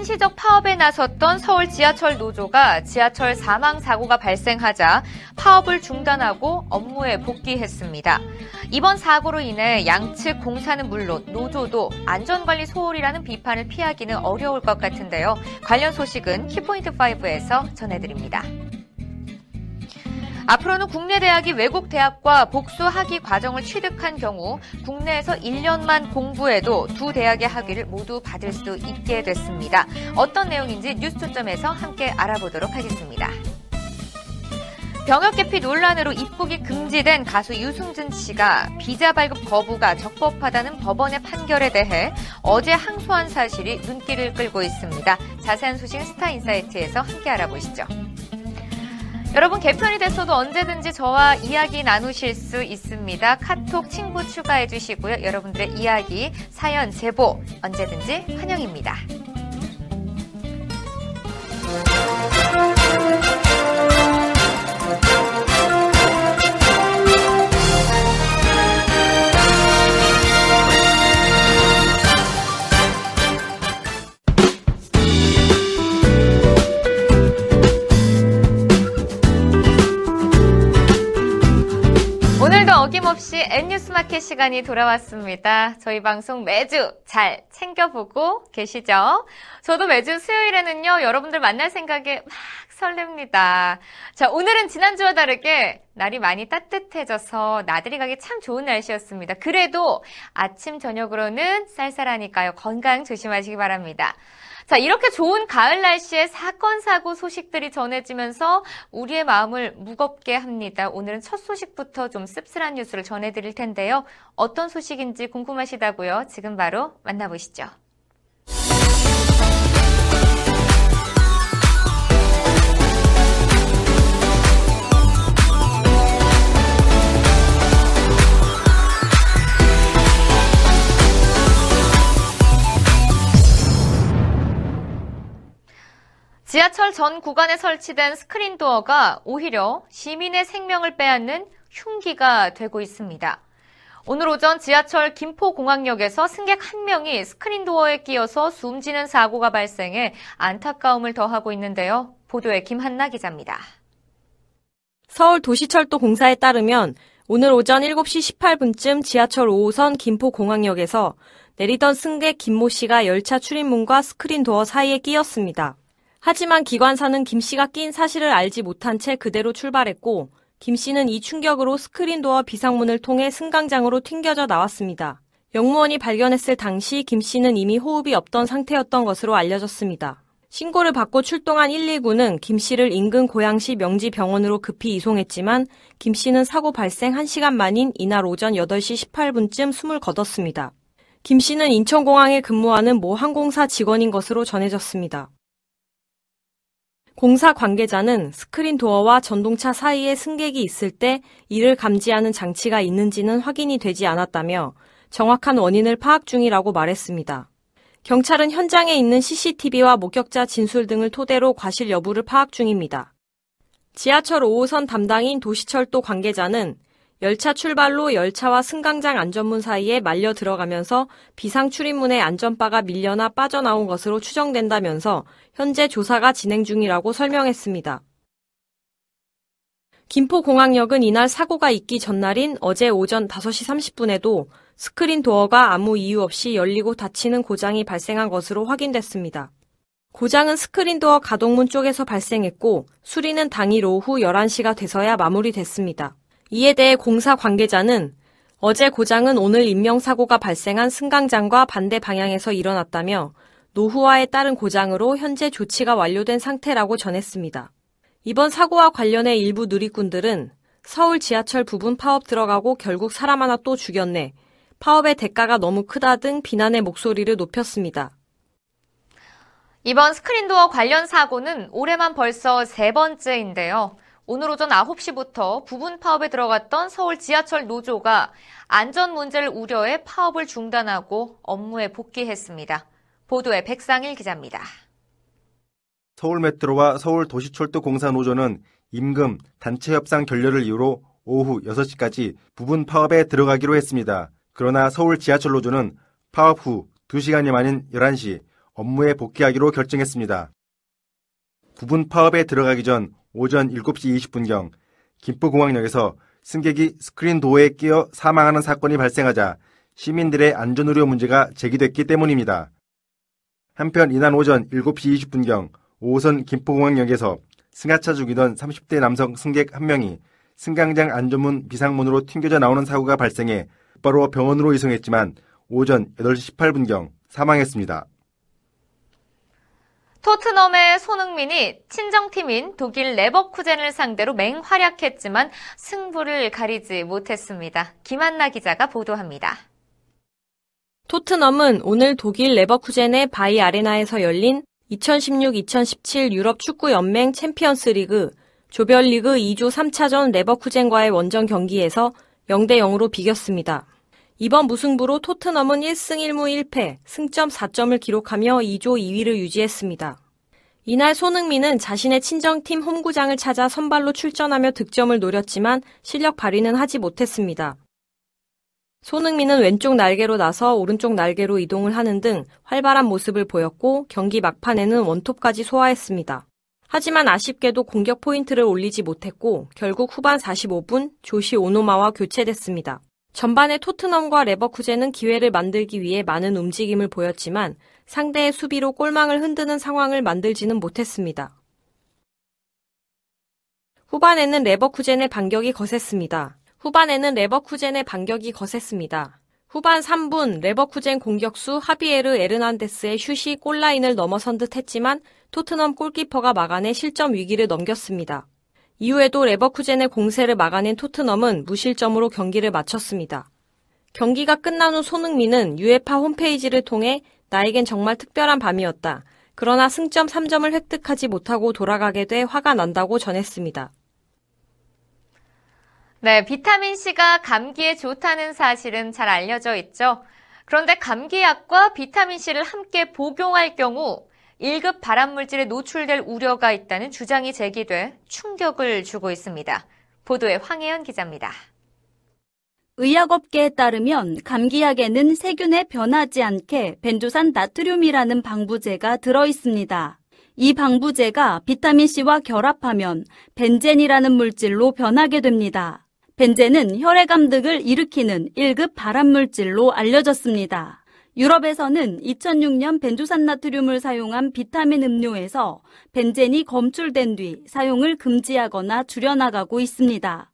한시적 파업에 나섰던 서울 지하철 노조가 지하철 사망 사고가 발생하자 파업을 중단하고 업무에 복귀했습니다. 이번 사고로 인해 양측 공사는 물론 노조도 안전관리 소홀이라는 비판을 피하기는 어려울 것 같은데요. 관련 소식은 키포인트 5에서 전해드립니다. 앞으로는 국내 대학이 외국 대학과 복수 학위 과정을 취득한 경우 국내에서 1년만 공부해도 두 대학의 학위를 모두 받을 수 있게 됐습니다. 어떤 내용인지 뉴스 초점에서 함께 알아보도록 하겠습니다. 병역 기피 논란으로 입국이 금지된 가수 유승준 씨가 비자 발급 거부가 적법하다는 법원의 판결에 대해 어제 항소한 사실이 눈길을 끌고 있습니다. 자세한 소식 스타인사이트에서 함께 알아보시죠. 여러분 개편이 됐어도 언제든지 저와 이야기 나누실 수 있습니다. 카톡 친구 추가해 주시고요. 여러분들의 이야기, 사연, 제보 언제든지 환영입니다. 오늘도 어김없이 N뉴스마켓 시간이 돌아왔습니다. 저희 방송 매주 잘 챙겨보고 계시죠? 저도 매주 수요일에는요, 여러분들 만날 생각에 막 설렙니다. 자, 오늘은 지난주와 다르게 날이 많이 따뜻해져서 나들이 가기 참 좋은 날씨였습니다. 그래도 아침, 저녁으로는 쌀쌀하니까요. 건강 조심하시기 바랍니다. 자, 이렇게 좋은 가을 날씨에 사건, 사고 소식들이 전해지면서 우리의 마음을 무겁게 합니다. 오늘은 첫 소식부터 좀 씁쓸한 뉴스를 전해드릴 텐데요. 어떤 소식인지 궁금하시다고요? 지금 바로 만나보시죠. 지하철 전 구간에 설치된 스크린 도어가 오히려 시민의 생명을 빼앗는 흉기가 되고 있습니다. 오늘 오전 지하철 김포공항역에서 승객 한 명이 스크린 도어에 끼어서 숨지는 사고가 발생해 안타까움을 더하고 있는데요. 보도에 김한나 기자입니다. 서울 도시철도 공사에 따르면 오늘 오전 7시 18분쯤 지하철 5호선 김포공항역에서 내리던 승객 김모 씨가 열차 출입문과 스크린 도어 사이에 끼었습니다. 하지만 기관사는 김 씨가 낀 사실을 알지 못한 채 그대로 출발했고 김 씨는 이 충격으로 스크린도어 비상문을 통해 승강장으로 튕겨져 나왔습니다. 영무원이 발견했을 당시 김 씨는 이미 호흡이 없던 상태였던 것으로 알려졌습니다. 신고를 받고 출동한 119는 김 씨를 인근 고양시 명지 병원으로 급히 이송했지만 김 씨는 사고 발생 1시간 만인 이날 오전 8시 18분쯤 숨을 거뒀습니다. 김 씨는 인천공항에 근무하는 모 항공사 직원인 것으로 전해졌습니다. 공사 관계자는 스크린 도어와 전동차 사이에 승객이 있을 때 이를 감지하는 장치가 있는지는 확인이 되지 않았다며 정확한 원인을 파악 중이라고 말했습니다. 경찰은 현장에 있는 CCTV와 목격자 진술 등을 토대로 과실 여부를 파악 중입니다. 지하철 5호선 담당인 도시철도 관계자는 열차 출발로 열차와 승강장 안전문 사이에 말려 들어가면서 비상 출입문의 안전바가 밀려나 빠져나온 것으로 추정된다면서 현재 조사가 진행 중이라고 설명했습니다. 김포공항역은 이날 사고가 있기 전날인 어제 오전 5시 30분에도 스크린 도어가 아무 이유 없이 열리고 닫히는 고장이 발생한 것으로 확인됐습니다. 고장은 스크린 도어 가동문 쪽에서 발생했고 수리는 당일 오후 11시가 돼서야 마무리됐습니다. 이에 대해 공사 관계자는 어제 고장은 오늘 인명사고가 발생한 승강장과 반대 방향에서 일어났다며 노후화에 따른 고장으로 현재 조치가 완료된 상태라고 전했습니다. 이번 사고와 관련해 일부 누리꾼들은 서울 지하철 부분 파업 들어가고 결국 사람 하나 또 죽였네. 파업의 대가가 너무 크다 등 비난의 목소리를 높였습니다. 이번 스크린도어 관련 사고는 올해만 벌써 세 번째인데요. 오늘 오전 9시부터 부분 파업에 들어갔던 서울 지하철 노조가 안전 문제를 우려해 파업을 중단하고 업무에 복귀했습니다. 보도에 백상일 기자입니다. 서울메트로와 서울도시철도공사 노조는 임금, 단체 협상 결렬을 이유로 오후 6시까지 부분 파업에 들어가기로 했습니다. 그러나 서울 지하철 노조는 파업 후 2시간이 만인 11시 업무에 복귀하기로 결정했습니다. 부분 파업에 들어가기 전 오전 7시 20분경 김포공항역에서 승객이 스크린 도어에 끼어 사망하는 사건이 발생하자 시민들의 안전 우려 문제가 제기됐기 때문입니다. 한편 이날 오전 7시 20분경 5호선 김포공항역에서 승하차 중이던 30대 남성 승객 한 명이 승강장 안전문 비상문으로 튕겨져 나오는 사고가 발생해 바로 병원으로 이송했지만 오전 8시 18분경 사망했습니다. 토트넘의 손흥민이 친정팀인 독일 레버쿠젠을 상대로 맹활약했지만 승부를 가리지 못했습니다. 김한나 기자가 보도합니다. 토트넘은 오늘 독일 레버쿠젠의 바이 아레나에서 열린 2016-2017 유럽 축구 연맹 챔피언스 리그 조별리그 E조 3차전 레버쿠젠과의 원정 경기에서 0대 0으로 비겼습니다. 이번 무승부로 토트넘은 1승 1무 1패, 승점 4점을 기록하며 E조 2위를 유지했습니다. 이날 손흥민은 자신의 친정팀 홈구장을 찾아 선발로 출전하며 득점을 노렸지만 실력 발휘는 하지 못했습니다. 손흥민은 왼쪽 날개로 나서 오른쪽 날개로 이동을 하는 등 활발한 모습을 보였고 경기 막판에는 원톱까지 소화했습니다. 하지만 아쉽게도 공격 포인트를 올리지 못했고 결국 후반 45분 조시 오노마와 교체됐습니다. 전반에 토트넘과 레버쿠젠은 기회를 만들기 위해 많은 움직임을 보였지만 상대의 수비로 골망을 흔드는 상황을 만들지는 못했습니다. 후반에는 레버쿠젠의 반격이 거셌습니다. 후반에는 레버쿠젠의 반격이 거셌습니다. 후반 3분 레버쿠젠 공격수 하비에르 에르난데스의 슛이 골라인을 넘어선 듯 했지만 토트넘 골키퍼가 막아내 실점 위기를 넘겼습니다. 이후에도 레버쿠젠의 공세를 막아낸 토트넘은 무실점으로 경기를 마쳤습니다. 경기가 끝난 후 손흥민은 유에파 홈페이지를 통해 나에겐 정말 특별한 밤이었다. 그러나 승점 3점을 획득하지 못하고 돌아가게 돼 화가 난다고 전했습니다. 네, 비타민C가 감기에 좋다는 사실은 잘 알려져 있죠. 그런데 감기약과 비타민C를 함께 복용할 경우 1급 발암물질에 노출될 우려가 있다는 주장이 제기돼 충격을 주고 있습니다. 보도에 황혜연 기자입니다. 의약업계에 따르면 감기약에는 세균에 변하지 않게 벤조산 나트륨이라는 방부제가 들어 있습니다. 이 방부제가 비타민C와 결합하면 벤젠이라는 물질로 변하게 됩니다. 벤젠은 혈액암 등을 일으키는 1급 발암물질로 알려졌습니다. 유럽에서는 2006년 벤조산 나트륨을 사용한 비타민 음료에서 벤젠이 검출된 뒤 사용을 금지하거나 줄여나가고 있습니다.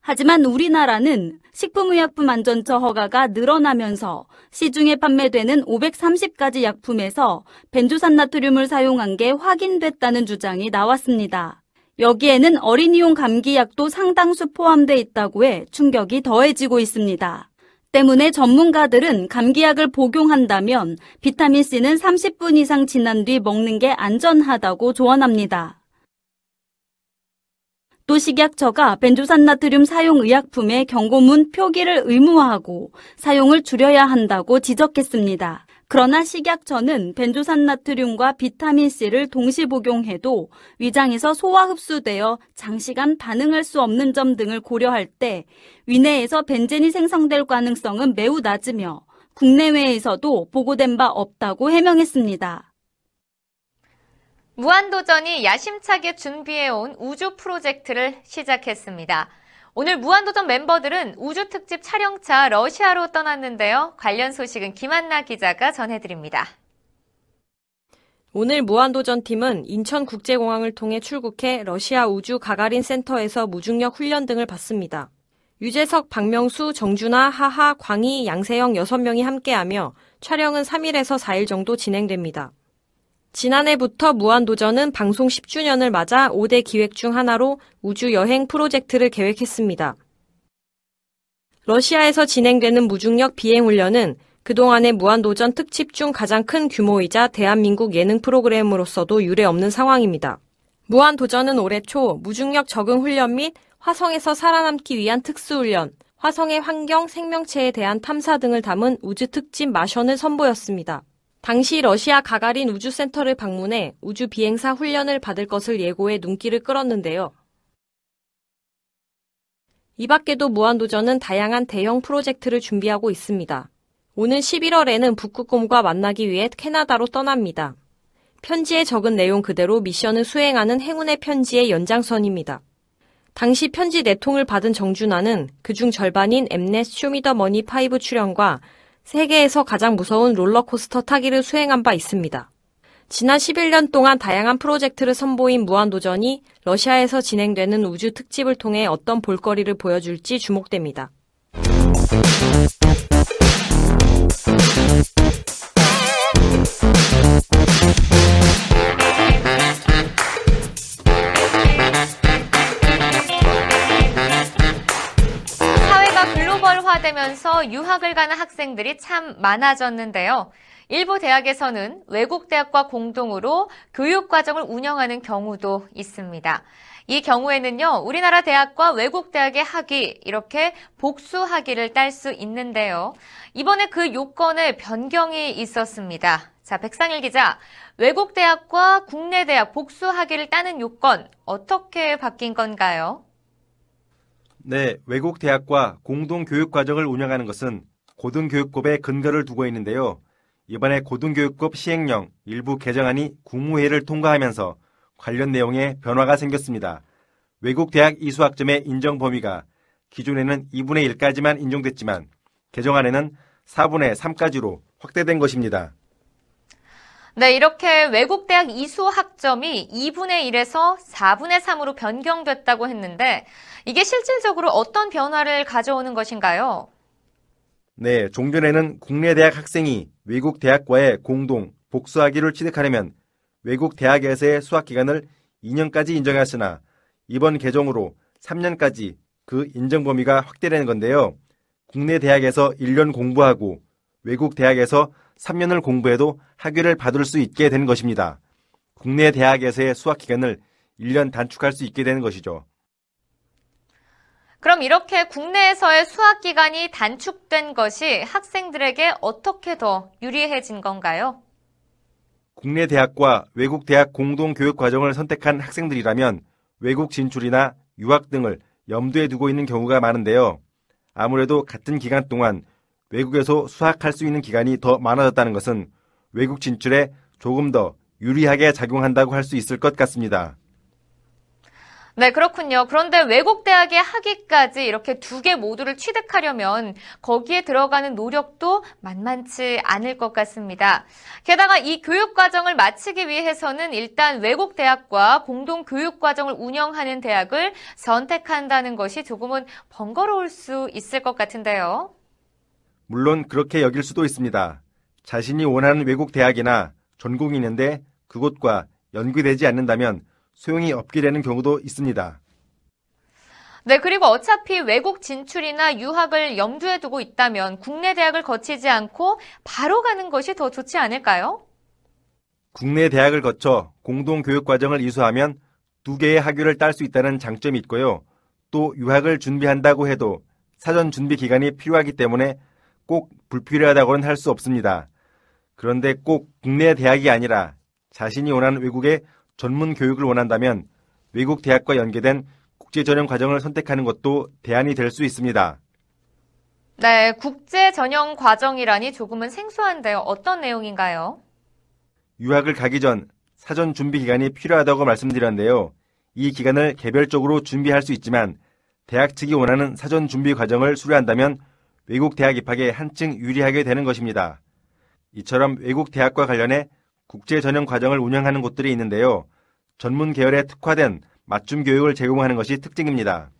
하지만 우리나라는 식품의약품 안전처 허가가 늘어나면서 시중에 판매되는 530가지 약품에서 벤조산 나트륨을 사용한 게 확인됐다는 주장이 나왔습니다. 여기에는 어린이용 감기약도 상당수 포함돼 있다고 해 충격이 더해지고 있습니다. 때문에 전문가들은 감기약을 복용한다면 비타민C는 30분 이상 지난 뒤 먹는 게 안전하다고 조언합니다. 또 식약처가 벤조산 나트륨 사용 의약품의 경고문 표기를 의무화하고 사용을 줄여야 한다고 지적했습니다. 그러나 식약처는 벤조산 나트륨과 비타민C를 동시 복용해도 위장에서 소화 흡수되어 장시간 반응할 수 없는 점 등을 고려할 때 위내에서 벤젠이 생성될 가능성은 매우 낮으며 국내외에서도 보고된 바 없다고 해명했습니다. 무한도전이 야심차게 준비해온 우주 프로젝트를 시작했습니다. 오늘 무한도전 멤버들은 우주 특집 촬영차 러시아로 떠났는데요. 관련 소식은 김한나 기자가 전해드립니다. 오늘 무한도전 팀은 인천국제공항을 통해 출국해 러시아 우주 가가린 센터에서 무중력 훈련 등을 받습니다. 유재석, 박명수, 정준하, 하하, 광희, 양세형 6명이 함께하며 촬영은 3일에서 4일 정도 진행됩니다. 지난해부터 무한도전은 방송 10주년을 맞아 5대 기획 중 하나로 우주 여행 프로젝트를 계획했습니다. 러시아에서 진행되는 무중력 비행 훈련은 그동안의 무한도전 특집 중 가장 큰 규모이자 대한민국 예능 프로그램으로서도 유례없는 상황입니다. 무한도전은 올해 초 무중력 적응 훈련 및 화성에서 살아남기 위한 특수훈련, 화성의 환경, 생명체에 대한 탐사 등을 담은 우주 특집 마션을 선보였습니다. 당시 러시아 가가린 우주센터를 방문해 우주 비행사 훈련을 받을 것을 예고해 눈길을 끌었는데요. 이 밖에도 무한도전은 다양한 대형 프로젝트를 준비하고 있습니다. 오는 11월에는 북극곰과 만나기 위해 캐나다로 떠납니다. 편지에 적은 내용 그대로 미션을 수행하는 행운의 편지의 연장선입니다. 당시 편지 4통을 받은 정준하는 그중 절반인 엠넷 쇼미더머니 5 출연과 세계에서 가장 무서운 롤러코스터 타기를 수행한 바 있습니다. 지난 11년 동안 다양한 프로젝트를 선보인 무한도전이 러시아에서 진행되는 우주 특집을 통해 어떤 볼거리를 보여줄지 주목됩니다. 되면서 유학을 가는 학생들이 참 많아졌는데요. 일부 대학에서는 외국 대학과 공동으로 교육 과정을 운영하는 경우도 있습니다. 이 경우에는요, 우리나라 대학과 외국 대학의 학위, 이렇게 복수 학위를 딸 수 있는데요. 이번에 그 요건에 변경이 있었습니다. 자, 백상일 기자, 외국 대학과 국내 대학 복수 학위를 따는 요건, 어떻게 바뀐 건가요? 네, 외국 대학과 공동 교육 과정을 운영하는 것은 고등교육법에 근거를 두고 있는데요. 이번에 고등교육법 시행령 일부 개정안이 국무회의를 통과하면서 관련 내용에 변화가 생겼습니다. 외국 대학 이수학점의 인정 범위가 기존에는 2분의 1까지만 인정됐지만 개정안에는 4분의 3까지로 확대된 것입니다. 네, 이렇게 외국 대학 이수 학점이 2분의 1에서 4분의 3으로 변경됐다고 했는데 이게 실질적으로 어떤 변화를 가져오는 것인가요? 네, 종전에는 국내 대학 학생이 외국 대학과의 공동 복수학위를 취득하려면 외국 대학에서의 수학 기간을 2년까지 인정했으나 이번 개정으로 3년까지 그 인정 범위가 확대되는 건데요. 국내 대학에서 1년 공부하고 외국 대학에서 3년을 공부해도 학위를 받을 수 있게 되는 것입니다. 국내 대학에서의 수학 기간을 1년 단축할 수 있게 되는 것이죠. 그럼 이렇게 국내에서의 수학 기간이 단축된 것이 학생들에게 어떻게 더 유리해진 건가요? 국내 대학과 외국 대학 공동 교육 과정을 선택한 학생들이라면 외국 진출이나 유학 등을 염두에 두고 있는 경우가 많은데요. 아무래도 같은 기간 동안 외국에서 수학할 수 있는 기간이 더 많아졌다는 것은 외국 진출에 조금 더 유리하게 작용한다고 할 수 있을 것 같습니다. 네, 그렇군요. 그런데 외국 대학의 학위까지 이렇게 두 개 모두를 취득하려면 거기에 들어가는 노력도 만만치 않을 것 같습니다. 게다가 이 교육 과정을 마치기 위해서는 일단 외국 대학과 공동 교육 과정을 운영하는 대학을 선택한다는 것이 조금은 번거로울 수 있을 것 같은데요. 물론 그렇게 여길 수도 있습니다. 자신이 원하는 외국 대학이나 전공이 있는데 그곳과 연계되지 않는다면 소용이 없게 되는 경우도 있습니다. 네, 그리고 어차피 외국 진출이나 유학을 염두에 두고 있다면 국내 대학을 거치지 않고 바로 가는 것이 더 좋지 않을까요? 국내 대학을 거쳐 공동 교육 과정을 이수하면 두 개의 학위를 딸 수 있다는 장점이 있고요. 또 유학을 준비한다고 해도 사전 준비 기간이 필요하기 때문에 꼭 불필요하다고는 할 수 없습니다. 그런데 꼭 국내 대학이 아니라 자신이 원하는 외국의 전문 교육을 원한다면 외국 대학과 연계된 국제 전형 과정을 선택하는 것도 대안이 될 수 있습니다. 네, 국제 전형 과정이라니 조금은 생소한데요. 어떤 내용인가요? 유학을 가기 전 사전 준비 기간이 필요하다고 말씀드렸는데요. 이 기간을 개별적으로 준비할 수 있지만 대학 측이 원하는 사전 준비 과정을 수료한다면 외국 대학 입학에 한층 유리하게 되는 것입니다. 이처럼 외국 대학과 관련해 국제 전형 과정을 운영하는 곳들이 있는데요. 전문 계열에 특화된 맞춤 교육을 제공하는 것이 특징입니다.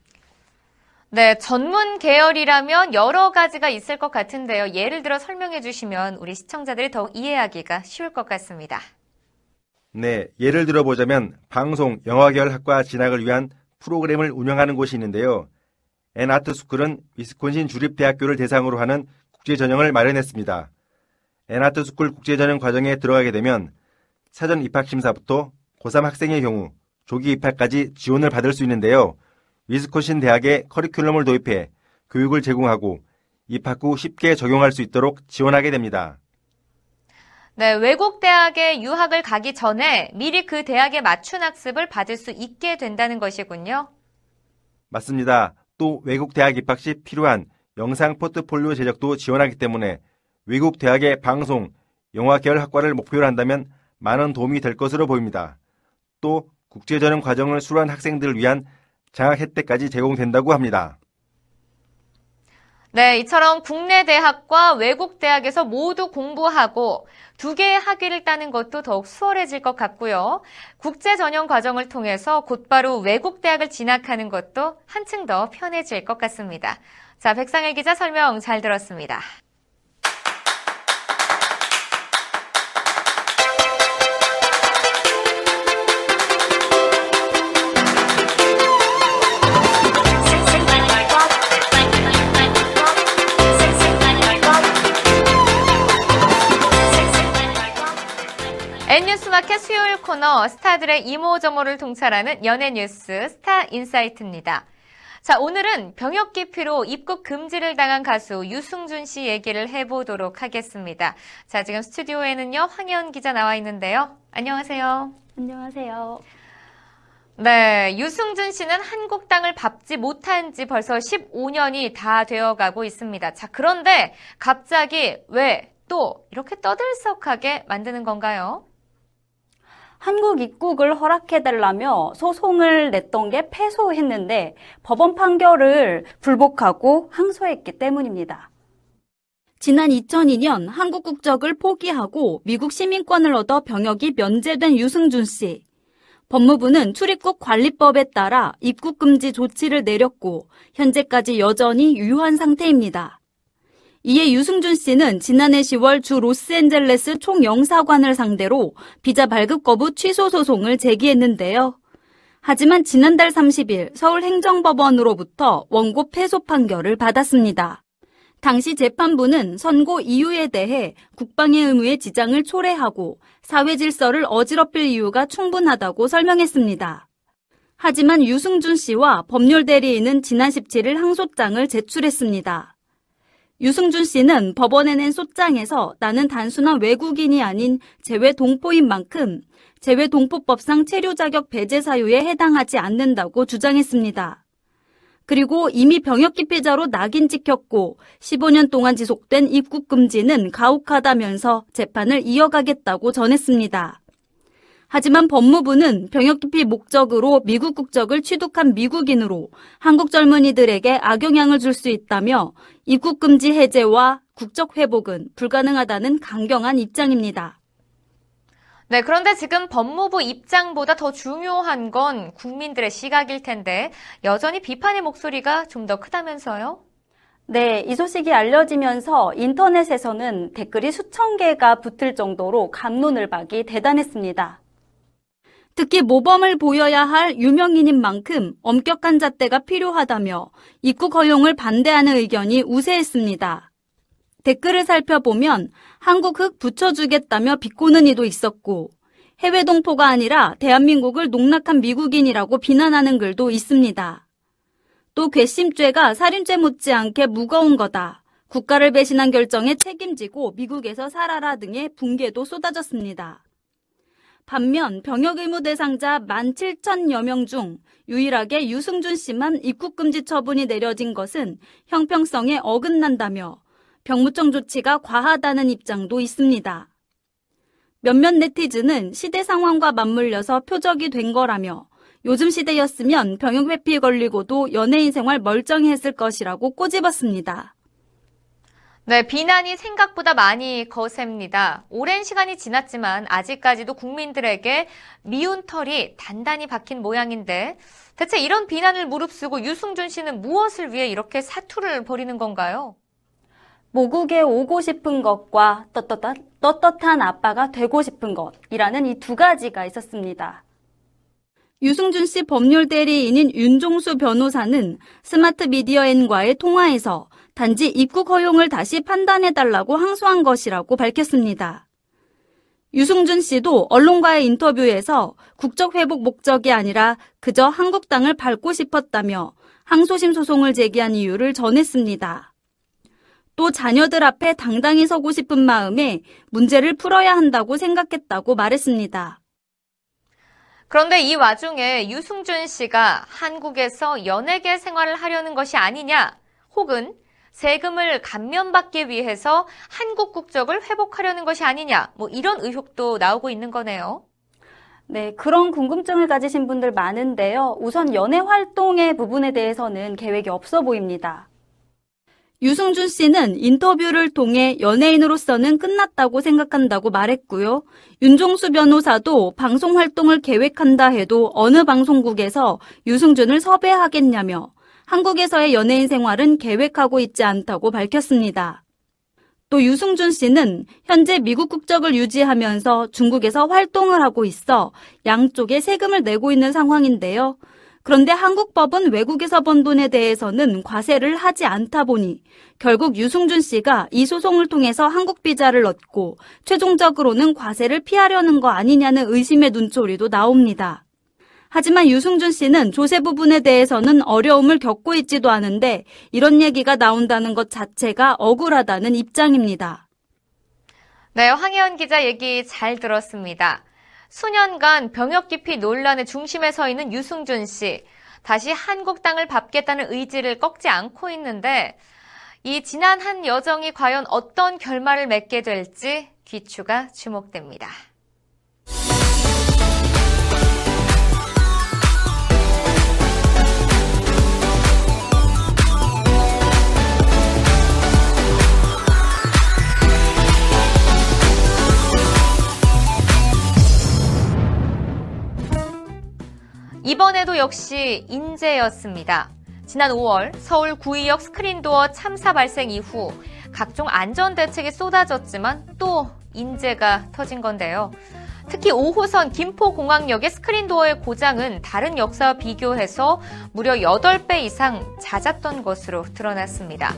네, 전문 계열이라면 여러 가지가 있을 것 같은데요. 예를 들어 설명해 주시면 우리 시청자들이 더욱 이해하기가 쉬울 것 같습니다. 네, 예를 들어 보자면 방송, 영화 계열 학과 진학을 위한 프로그램을 운영하는 곳이 있는데요. 엔아트스쿨은 위스콘신 주립대학교를 대상으로 하는 국제 전형을 마련했습니다. 엔아트스쿨 국제 전형 과정에 들어가게 되면 사전 입학 심사부터 고3 학생의 경우 조기 입학까지 지원을 받을 수 있는데요. 위스콘신 대학의 커리큘럼을 도입해 교육을 제공하고 입학 후 쉽게 적응할 수 있도록 지원하게 됩니다. 네, 외국 대학에 유학을 가기 전에 미리 그 대학에 맞춘 학습을 받을 수 있게 된다는 것이군요. 맞습니다. 또 외국 대학 입학 시 필요한 영상 포트폴리오 제작도 지원하기 때문에 외국 대학의 방송, 영화 계열 학과를 목표로 한다면 많은 도움이 될 것으로 보입니다. 또 국제전형 과정을 수료한 학생들을 위한 장학 혜택까지 제공된다고 합니다. 네, 이처럼 국내 대학과 외국 대학에서 모두 공부하고 두 개의 학위를 따는 것도 더욱 수월해질 것 같고요. 국제 전형 과정을 통해서 곧바로 외국 대학을 진학하는 것도 한층 더 편해질 것 같습니다. 자, 백상일 기자 설명 잘 들었습니다. N뉴스마켓 수요일 코너 스타들의 이모저모를 통찰하는 연예 뉴스 스타 insight입니다. 자, 오늘은 병역 기피로 입국 금지를 당한 가수 유승준 씨 얘기를 해보도록 하겠습니다. 자, 지금 스튜디오에는요, 황현 기자 나와 있는데요. 안녕하세요. 안녕하세요. 네, 유승준 씨는 한국 땅을 밟지 못한 지 벌써 15년이 다 되어 가고 있습니다. 자, 그런데 갑자기 왜 또 이렇게 떠들썩하게 만드는 건가요? 한국 입국을 허락해달라며 소송을 냈던 게 패소했는데 법원 판결을 불복하고 항소했기 때문입니다. 지난 2002년 한국 국적을 포기하고 미국 시민권을 얻어 병역이 면제된 유승준 씨. 법무부는 출입국 관리법에 따라 입국 금지 조치를 내렸고 현재까지 여전히 유효한 상태입니다. 이에 유승준 씨는 지난해 10월 주 로스앤젤레스 총영사관을 상대로 비자 발급 거부 취소 소송을 제기했는데요. 하지만 지난달 30일 서울행정법원으로부터 원고 패소 판결을 받았습니다. 당시 재판부는 선고 이유에 대해 국방의 의무에 지장을 초래하고 사회 질서를 어지럽힐 이유가 충분하다고 설명했습니다. 하지만 유승준 씨와 법률 대리인은 지난 17일 항소장을 제출했습니다. 유승준 씨는 법원에 낸 소장에서 나는 단순한 외국인이 아닌 재외 동포인 만큼 재외 동포법상 체류 자격 배제 사유에 해당하지 않는다고 주장했습니다. 그리고 이미 병역 기피자로 낙인 찍혔고 15년 동안 지속된 입국 금지는 가혹하다면서 재판을 이어가겠다고 전했습니다. 하지만 법무부는 병역 기피 목적으로 미국 국적을 취득한 미국인으로 한국 젊은이들에게 악영향을 줄 수 있다며 입국 금지 해제와 국적 회복은 불가능하다는 강경한 입장입니다. 네, 그런데 지금 법무부 입장보다 더 중요한 건 국민들의 시각일 텐데 여전히 비판의 목소리가 좀 더 크다면서요? 네, 이 소식이 알려지면서 인터넷에서는 댓글이 수천 개가 붙을 정도로 감론을 박이 대단했습니다. 특히 모범을 보여야 할 유명인인 만큼 엄격한 잣대가 필요하다며 입국 허용을 반대하는 의견이 우세했습니다. 댓글을 살펴보면 한국 흑 붙여주겠다며 비꼬는 이도 있었고 해외 동포가 아니라 대한민국을 농락한 미국인이라고 비난하는 글도 있습니다. 또 괘씸죄가 살인죄 못지않게 무거운 거다. 국가를 배신한 결정에 책임지고 미국에서 살아라 등의 붕괴도 쏟아졌습니다. 반면 병역 의무 대상자 17,000여 명 중 유일하게 유승준 씨만 입국 금지 처분이 내려진 것은 형평성에 어긋난다며 병무청 조치가 과하다는 입장도 있습니다. 몇몇 네티즌은 시대 상황과 맞물려서 표적이 된 거라며 요즘 시대였으면 병역 회피 걸리고도 연예인 생활 멀쩡히 했을 것이라고 꼬집었습니다. 네, 비난이 생각보다 많이 거셉니다. 오랜 시간이 지났지만 아직까지도 국민들에게 미운 털이 단단히 박힌 모양인데 대체 이런 비난을 무릅쓰고 유승준 씨는 무엇을 위해 이렇게 사투를 벌이는 건가요? 모국에 오고 싶은 것과 떳떳한, 떳떳한 아빠가 되고 싶은 것이라는 이 두 가지가 있었습니다. 유승준 씨 법률 대리인인 윤종수 변호사는 스마트 미디어엔과의 통화에서 단지 입국 허용을 다시 판단해달라고 항소한 것이라고 밝혔습니다. 유승준 씨도 언론과의 인터뷰에서 국적 회복 목적이 아니라 그저 한국 땅을 밟고 싶었다며 항소심 소송을 제기한 이유를 전했습니다. 또 자녀들 앞에 당당히 서고 싶은 마음에 문제를 풀어야 한다고 생각했다고 말했습니다. 그런데 이 와중에 유승준 씨가 한국에서 연예계 생활을 하려는 것이 아니냐, 혹은 세금을 감면받기 위해서 한국 국적을 회복하려는 것이 아니냐, 뭐 이런 의혹도 나오고 있는 거네요. 네, 그런 궁금증을 가지신 분들 많은데요. 우선 연애 활동의 부분에 대해서는 계획이 없어 보입니다. 유승준 씨는 인터뷰를 통해 연예인으로서는 끝났다고 생각한다고 말했고요. 윤종수 변호사도 방송 활동을 계획한다 해도 어느 방송국에서 유승준을 섭외하겠냐며 한국에서의 연예인 생활은 계획하고 있지 않다고 밝혔습니다. 또 유승준 씨는 현재 미국 국적을 유지하면서 중국에서 활동을 하고 있어 양쪽에 세금을 내고 있는 상황인데요. 그런데 한국 법은 외국에서 번 돈에 대해서는 과세를 하지 않다 보니 결국 유승준 씨가 이 소송을 통해서 한국 비자를 얻고 최종적으로는 과세를 피하려는 거 아니냐는 의심의 눈초리도 나옵니다. 하지만 유승준 씨는 조세 부분에 대해서는 어려움을 겪고 있지도 않은데 이런 얘기가 나온다는 것 자체가 억울하다는 입장입니다. 네, 황혜연 기자 얘기 잘 들었습니다. 수년간 병역 기피 논란의 중심에 서 있는 유승준 씨. 다시 한국 땅을 밟겠다는 의지를 꺾지 않고 있는데 이 지난 한 여정이 과연 어떤 결말을 맺게 될지 귀추가 주목됩니다. 이번에도 역시 인재였습니다. 지난 5월 서울 구의역 스크린도어 참사 발생 이후 각종 안전 대책이 쏟아졌지만 또 인재가 터진 건데요. 특히 5호선 김포공항역의 스크린도어의 고장은 다른 역사와 비교해서 무려 8배 이상 잦았던 것으로 드러났습니다.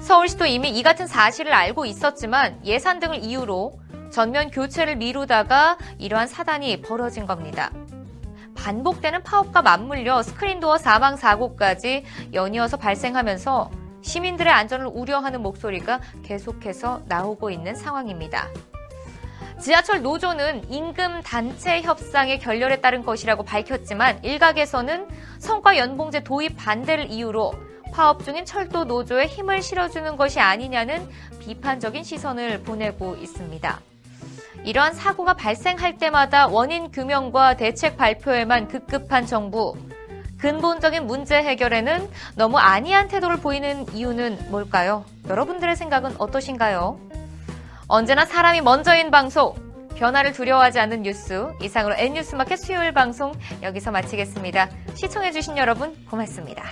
서울시도 이미 이 같은 사실을 알고 있었지만 예산 등을 이유로 전면 교체를 미루다가 이러한 사단이 벌어진 겁니다. 반복되는 파업과 맞물려 스크린도어 사망 사고까지 연이어서 발생하면서 시민들의 안전을 우려하는 목소리가 계속해서 나오고 있는 상황입니다. 지하철 노조는 임금 단체 협상의 결렬에 따른 것이라고 밝혔지만 일각에서는 성과 연봉제 도입 반대를 이유로 파업 중인 철도 노조에 힘을 실어주는 것이 아니냐는 비판적인 시선을 보내고 있습니다. 이러한 사고가 발생할 때마다 원인 규명과 대책 발표에만 급급한 정부. 근본적인 문제 해결에는 너무 안이한 태도를 보이는 이유는 뭘까요? 여러분들의 생각은 어떠신가요? 언제나 사람이 먼저인 방송, 변화를 두려워하지 않는 뉴스, 이상으로 N뉴스마켓 수요일 방송 여기서 마치겠습니다. 시청해주신 여러분 고맙습니다.